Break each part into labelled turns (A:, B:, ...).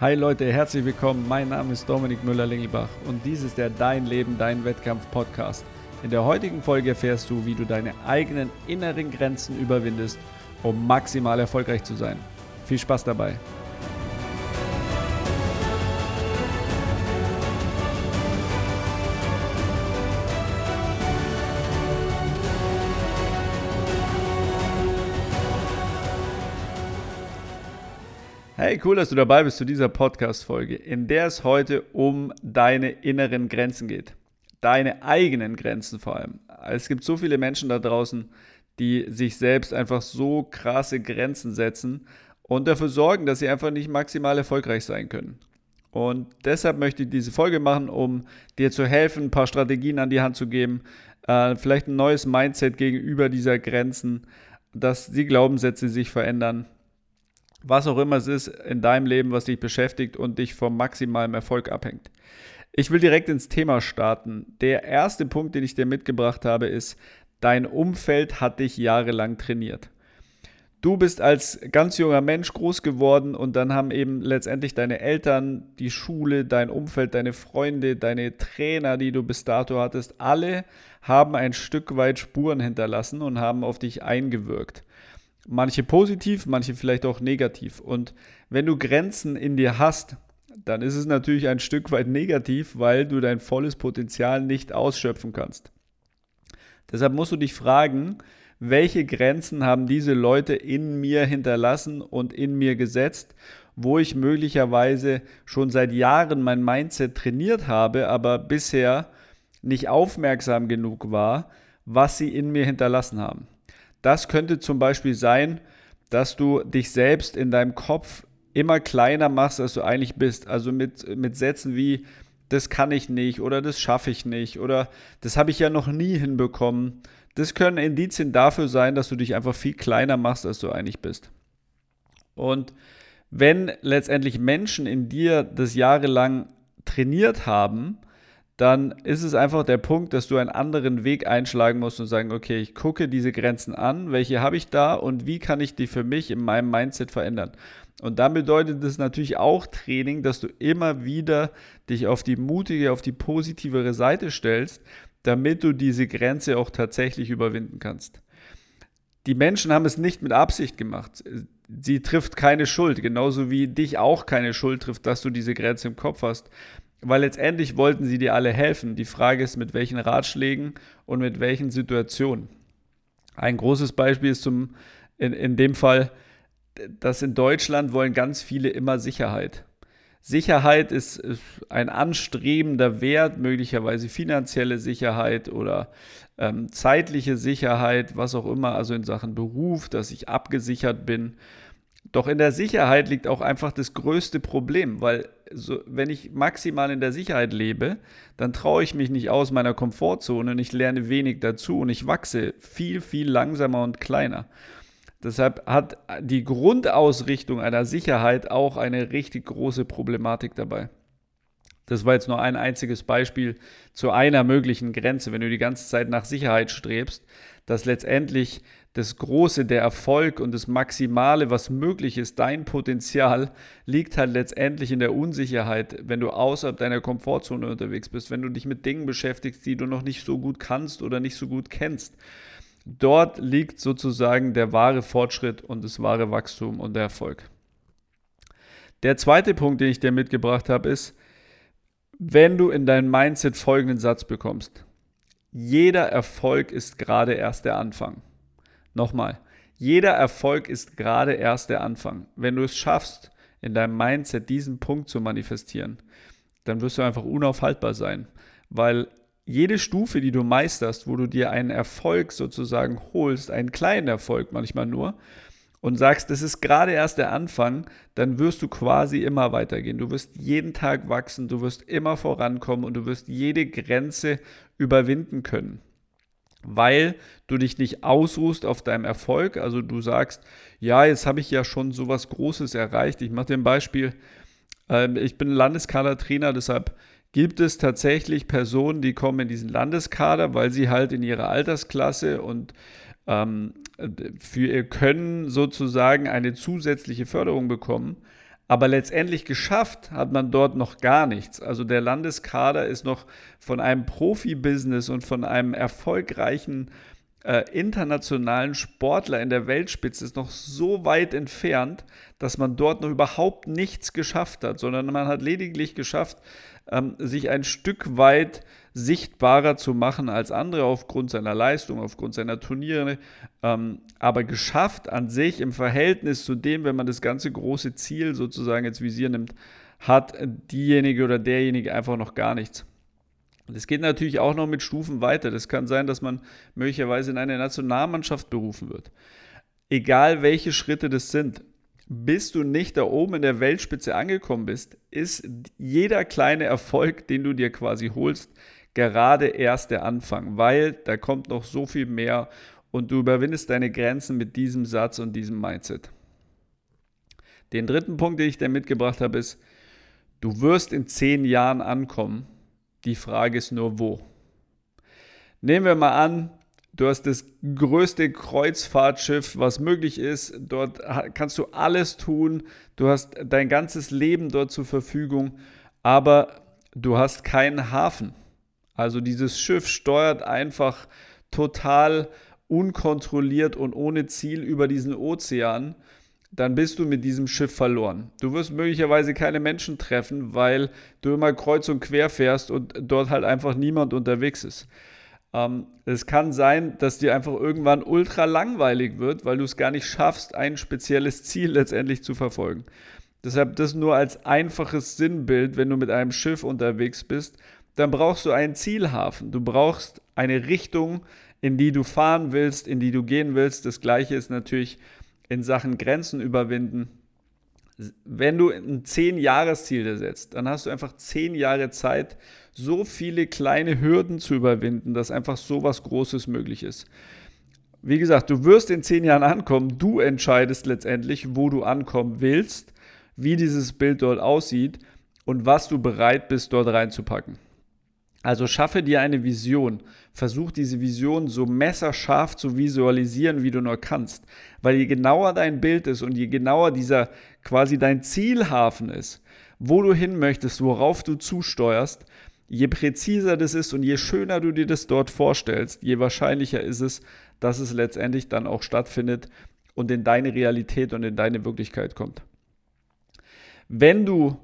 A: Hi Leute, herzlich willkommen. Mein Name ist Dominik Müller-Lingelbach und dies ist der Dein Leben, Dein Wettkampf Podcast. In der heutigen Folge erfährst du, wie du deine eigenen inneren Grenzen überwindest, um maximal erfolgreich zu sein. Viel Spaß dabei. Hey, cool, dass du dabei bist zu dieser Podcast-Folge, in der es heute um deine inneren Grenzen geht. Deine eigenen Grenzen vor allem. Es gibt so viele Menschen da draußen, die sich selbst einfach so krasse Grenzen setzen und dafür sorgen, dass sie einfach nicht maximal erfolgreich sein können. Und deshalb möchte ich diese Folge machen, um dir zu helfen, ein paar Strategien an die Hand zu geben, äh, vielleicht ein neues Mindset gegenüber dieser Grenzen, dass die Glaubenssätze sich verändern was auch immer es ist in deinem Leben, was dich beschäftigt und dich vom maximalen Erfolg abhängt. Ich will direkt ins Thema starten. Der erste Punkt, den ich dir mitgebracht habe, ist, dein Umfeld hat dich jahrelang trainiert. Du bist als ganz junger Mensch groß geworden und dann haben eben letztendlich deine Eltern, die Schule, dein Umfeld, deine Freunde, deine Trainer, die du bis dato hattest, alle haben ein Stück weit Spuren hinterlassen und haben auf dich eingewirkt. Manche positiv, manche vielleicht auch negativ. Und wenn du Grenzen in dir hast, dann ist es natürlich ein Stück weit negativ, weil du dein volles Potenzial nicht ausschöpfen kannst. Deshalb musst du dich fragen, welche Grenzen haben diese Leute in mir hinterlassen und in mir gesetzt, wo ich möglicherweise schon seit Jahren mein Mindset trainiert habe, aber bisher nicht aufmerksam genug war, was sie in mir hinterlassen haben. Das könnte zum Beispiel sein, dass du dich selbst in deinem Kopf immer kleiner machst, als du eigentlich bist. Also mit, mit Sätzen wie, das kann ich nicht oder das schaffe ich nicht oder das habe ich ja noch nie hinbekommen. Das können Indizien dafür sein, dass du dich einfach viel kleiner machst, als du eigentlich bist. Und wenn letztendlich Menschen in dir das jahrelang trainiert haben, dann ist es einfach der Punkt, dass du einen anderen Weg einschlagen musst und sagen, okay, ich gucke diese Grenzen an, welche habe ich da und wie kann ich die für mich in meinem Mindset verändern. Und dann bedeutet es natürlich auch Training, dass du immer wieder dich auf die mutige, auf die positivere Seite stellst, damit du diese Grenze auch tatsächlich überwinden kannst. Die Menschen haben es nicht mit Absicht gemacht. Sie trifft keine Schuld, genauso wie dich auch keine Schuld trifft, dass du diese Grenze im Kopf hast weil letztendlich wollten sie dir alle helfen. Die Frage ist, mit welchen Ratschlägen und mit welchen Situationen. Ein großes Beispiel ist zum, in, in dem Fall, dass in Deutschland wollen ganz viele immer Sicherheit. Sicherheit ist, ein anstrebender Wert, möglicherweise finanzielle Sicherheit oder ähm, zeitliche Sicherheit, was auch immer, also in Sachen Beruf, dass ich abgesichert bin. Doch in der Sicherheit liegt auch einfach das größte Problem, weil so, wenn ich maximal in der Sicherheit lebe, dann traue ich mich nicht aus meiner Komfortzone und ich lerne wenig dazu und ich wachse viel, viel langsamer und kleiner. Deshalb hat die Grundausrichtung einer Sicherheit auch eine richtig große Problematik dabei. Das war jetzt nur ein einziges Beispiel zu einer möglichen Grenze. Wenn du die ganze Zeit nach Sicherheit strebst, dass letztendlich das Große, der Erfolg und das Maximale, was möglich ist, dein Potenzial, liegt halt letztendlich in der Unsicherheit, wenn du außerhalb deiner Komfortzone unterwegs bist, wenn du dich mit Dingen beschäftigst, die du noch nicht so gut kannst oder nicht so gut kennst. Dort liegt sozusagen der wahre Fortschritt und das wahre Wachstum und der Erfolg. Der zweite Punkt, den ich dir mitgebracht habe, ist, wenn du in dein Mindset folgenden Satz bekommst. Jeder Erfolg ist gerade erst der Anfang. Nochmal, jeder Erfolg ist gerade erst der Anfang. Wenn du es schaffst, in deinem Mindset diesen Punkt zu manifestieren, dann wirst du einfach unaufhaltbar sein, weil jede Stufe, die du meisterst, wo du dir einen Erfolg sozusagen holst, einen kleinen Erfolg manchmal nur, und sagst, das ist gerade erst der Anfang, dann wirst du quasi immer weitergehen. Du wirst jeden Tag wachsen, du wirst immer vorankommen und du wirst jede Grenze überwinden können weil du dich nicht ausruhst auf deinem Erfolg. Also du sagst, ja, jetzt habe ich ja schon so was Großes erreicht. Ich mache dir ein Beispiel. Ähm, ich bin Landeskadertrainer, deshalb gibt es tatsächlich Personen, die kommen in diesen Landeskader, weil sie halt in ihrer Altersklasse und ähm, für ihr Können sozusagen eine zusätzliche Förderung bekommen. Aber letztendlich geschafft hat man dort noch gar nichts. Also der Landeskader ist noch von einem Profibusiness und von einem erfolgreichen äh, internationalen Sportler in der Weltspitze ist noch so weit entfernt, dass man dort noch überhaupt nichts geschafft hat, sondern man hat lediglich geschafft, ähm, sich ein Stück weit sichtbarer zu machen als andere aufgrund seiner Leistung, aufgrund seiner Turniere, ähm, aber geschafft an sich im Verhältnis zu dem, wenn man das ganze große Ziel sozusagen ins Visier nimmt, hat diejenige oder derjenige einfach noch gar nichts. Das geht natürlich auch noch mit Stufen weiter. Das kann sein, dass man möglicherweise in eine Nationalmannschaft berufen wird. Egal welche Schritte das sind, bis du nicht da oben in der Weltspitze angekommen bist, ist jeder kleine Erfolg, den du dir quasi holst, gerade erst der Anfang, weil da kommt noch so viel mehr und du überwindest deine Grenzen mit diesem Satz und diesem Mindset. Den dritten Punkt, den ich dir mitgebracht habe, ist, du wirst in zehn Jahren ankommen. Die Frage ist nur, wo. Nehmen wir mal an, du hast das größte Kreuzfahrtschiff, was möglich ist. Dort kannst du alles tun. Du hast dein ganzes Leben dort zur Verfügung, aber du hast keinen Hafen. Also dieses Schiff steuert einfach total unkontrolliert und ohne Ziel über diesen Ozean, dann bist du mit diesem Schiff verloren. Du wirst möglicherweise keine Menschen treffen, weil du immer kreuz und quer fährst und dort halt einfach niemand unterwegs ist. Ähm, es kann sein, dass dir einfach irgendwann ultra langweilig wird, weil du es gar nicht schaffst, ein spezielles Ziel letztendlich zu verfolgen. Deshalb das nur als einfaches Sinnbild, wenn du mit einem Schiff unterwegs bist, dann brauchst du einen Zielhafen. Du brauchst eine Richtung, in die du fahren willst, in die du gehen willst. Das gleiche ist natürlich in Sachen Grenzen überwinden. Wenn du ein 10-Jahres-Ziel setzt, dann hast du einfach 10 Jahre Zeit, so viele kleine Hürden zu überwinden, dass einfach so was Großes möglich ist. Wie gesagt, du wirst in 10 Jahren ankommen. Du entscheidest letztendlich, wo du ankommen willst, wie dieses Bild dort aussieht und was du bereit bist, dort reinzupacken. Also schaffe dir eine Vision. Versuch diese Vision so messerscharf zu visualisieren, wie du nur kannst. Weil je genauer dein Bild ist und je genauer dieser quasi dein Zielhafen ist, wo du hin möchtest, worauf du zusteuerst, je präziser das ist und je schöner du dir das dort vorstellst, je wahrscheinlicher ist es, dass es letztendlich dann auch stattfindet und in deine Realität und in deine Wirklichkeit kommt. Wenn du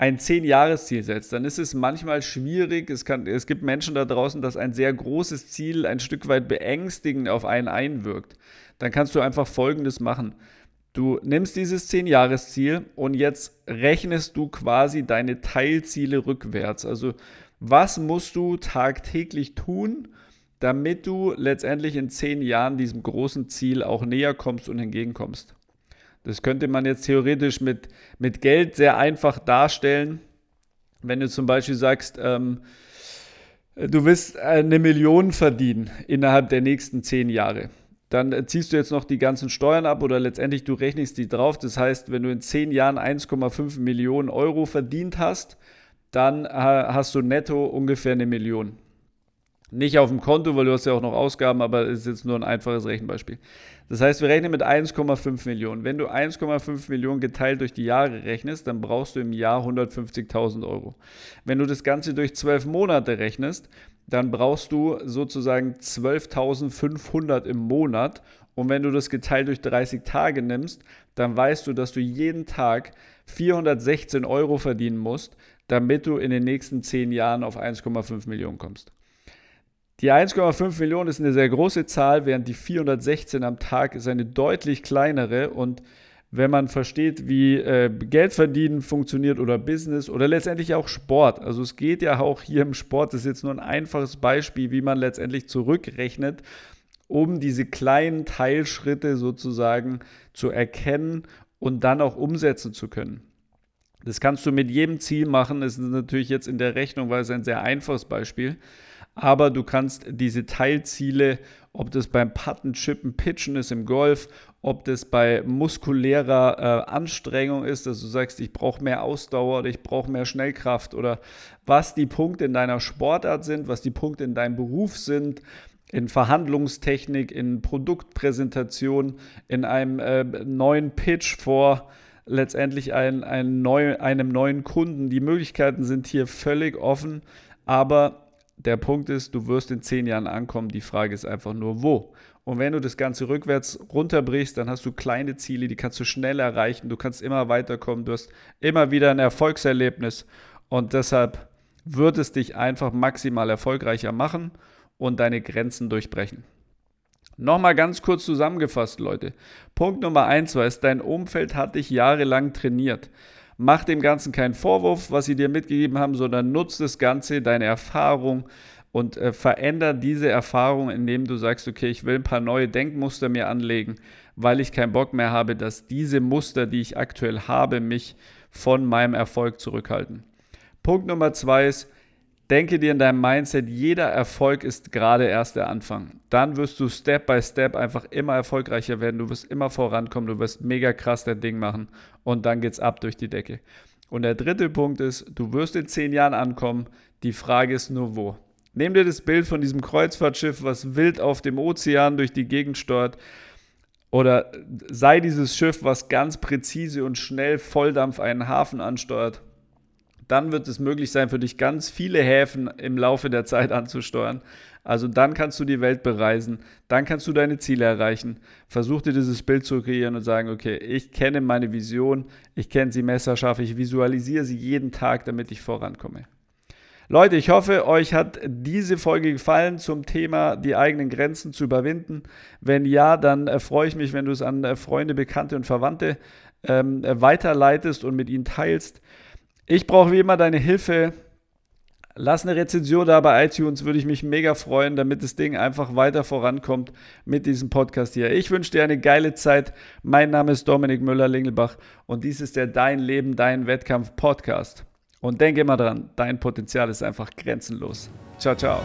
A: ein Zehn-Jahres-Ziel setzt, dann ist es manchmal schwierig. Es, kann, es gibt Menschen da draußen, dass ein sehr großes Ziel ein Stück weit beängstigend auf einen einwirkt. Dann kannst du einfach Folgendes machen. Du nimmst dieses Zehn-Jahres-Ziel und jetzt rechnest du quasi deine Teilziele rückwärts. Also was musst du tagtäglich tun, damit du letztendlich in zehn Jahren diesem großen Ziel auch näher kommst und entgegenkommst? Das könnte man jetzt theoretisch mit, mit Geld sehr einfach darstellen. Wenn du zum Beispiel sagst, ähm, du willst eine Million verdienen innerhalb der nächsten zehn Jahre. Dann ziehst du jetzt noch die ganzen Steuern ab oder letztendlich du rechnest die drauf. Das heißt, wenn du in zehn Jahren 1,5 Millionen Euro verdient hast, dann äh, hast du netto ungefähr eine Million. Nicht auf dem Konto, weil du hast ja auch noch Ausgaben, aber es ist jetzt nur ein einfaches Rechenbeispiel. Das heißt, wir rechnen mit 1,5 Millionen. Wenn du 1,5 Millionen geteilt durch die Jahre rechnest, dann brauchst du im Jahr 150.000 Euro. Wenn du das Ganze durch 12 Monate rechnest, dann brauchst du sozusagen 12.500 im Monat. Und wenn du das geteilt durch 30 Tage nimmst, dann weißt du, dass du jeden Tag 416 Euro verdienen musst, damit du in den nächsten 10 Jahren auf 1,5 Millionen kommst. Die 1,5 Millionen ist eine sehr große Zahl, während die 416 am Tag ist eine deutlich kleinere. Und wenn man versteht, wie äh, Geld verdienen funktioniert oder Business oder letztendlich auch Sport, also es geht ja auch hier im Sport, das ist jetzt nur ein einfaches Beispiel, wie man letztendlich zurückrechnet, um diese kleinen Teilschritte sozusagen zu erkennen und dann auch umsetzen zu können. Das kannst du mit jedem Ziel machen. Das ist natürlich jetzt in der Rechnung, weil es ein sehr einfaches Beispiel ist aber du kannst diese Teilziele, ob das beim Putten, Chippen, Pitchen ist im Golf, ob das bei muskulärer äh, Anstrengung ist, dass du sagst, ich brauche mehr Ausdauer oder ich brauche mehr Schnellkraft oder was die Punkte in deiner Sportart sind, was die Punkte in deinem Beruf sind, in Verhandlungstechnik, in Produktpräsentation, in einem äh, neuen Pitch vor letztendlich ein, ein neu, einem neuen Kunden. Die Möglichkeiten sind hier völlig offen, aber der Punkt ist, du wirst in zehn Jahren ankommen. Die Frage ist einfach nur, wo. Und wenn du das Ganze rückwärts runterbrichst, dann hast du kleine Ziele, die kannst du schnell erreichen. Du kannst immer weiterkommen. Du hast immer wieder ein Erfolgserlebnis. Und deshalb wird es dich einfach maximal erfolgreicher machen und deine Grenzen durchbrechen. Nochmal ganz kurz zusammengefasst, Leute. Punkt Nummer eins war es, dein Umfeld hat dich jahrelang trainiert. Mach dem Ganzen keinen Vorwurf, was sie dir mitgegeben haben, sondern nutze das Ganze, deine Erfahrung und äh, veränder diese Erfahrung, indem du sagst, okay, ich will ein paar neue Denkmuster mir anlegen, weil ich keinen Bock mehr habe, dass diese Muster, die ich aktuell habe, mich von meinem Erfolg zurückhalten. Punkt Nummer zwei ist, Denke dir in deinem Mindset, jeder Erfolg ist gerade erst der Anfang. Dann wirst du Step by Step einfach immer erfolgreicher werden. Du wirst immer vorankommen. Du wirst mega krass dein Ding machen. Und dann geht's ab durch die Decke. Und der dritte Punkt ist, du wirst in zehn Jahren ankommen. Die Frage ist nur wo. Nimm dir das Bild von diesem Kreuzfahrtschiff, was wild auf dem Ozean durch die Gegend steuert. Oder sei dieses Schiff, was ganz präzise und schnell Volldampf einen Hafen ansteuert dann wird es möglich sein, für dich ganz viele Häfen im Laufe der Zeit anzusteuern. Also dann kannst du die Welt bereisen, dann kannst du deine Ziele erreichen. Versuch dir dieses Bild zu kreieren und sagen, okay, ich kenne meine Vision, ich kenne sie messerscharf, ich visualisiere sie jeden Tag, damit ich vorankomme. Leute, ich hoffe, euch hat diese Folge gefallen zum Thema die eigenen Grenzen zu überwinden. Wenn ja, dann äh, freue ich mich, wenn du es an äh, Freunde, Bekannte und Verwandte ähm, weiterleitest und mit ihnen teilst. Ich brauche wie immer deine Hilfe. Lass eine Rezension da bei iTunes, würde ich mich mega freuen, damit das Ding einfach weiter vorankommt mit diesem Podcast hier. Ich wünsche dir eine geile Zeit. Mein Name ist Dominik Müller-Lingelbach und dies ist der Dein Leben, Dein Wettkampf Podcast. Und denke immer dran, dein Potenzial ist einfach grenzenlos. Ciao, ciao.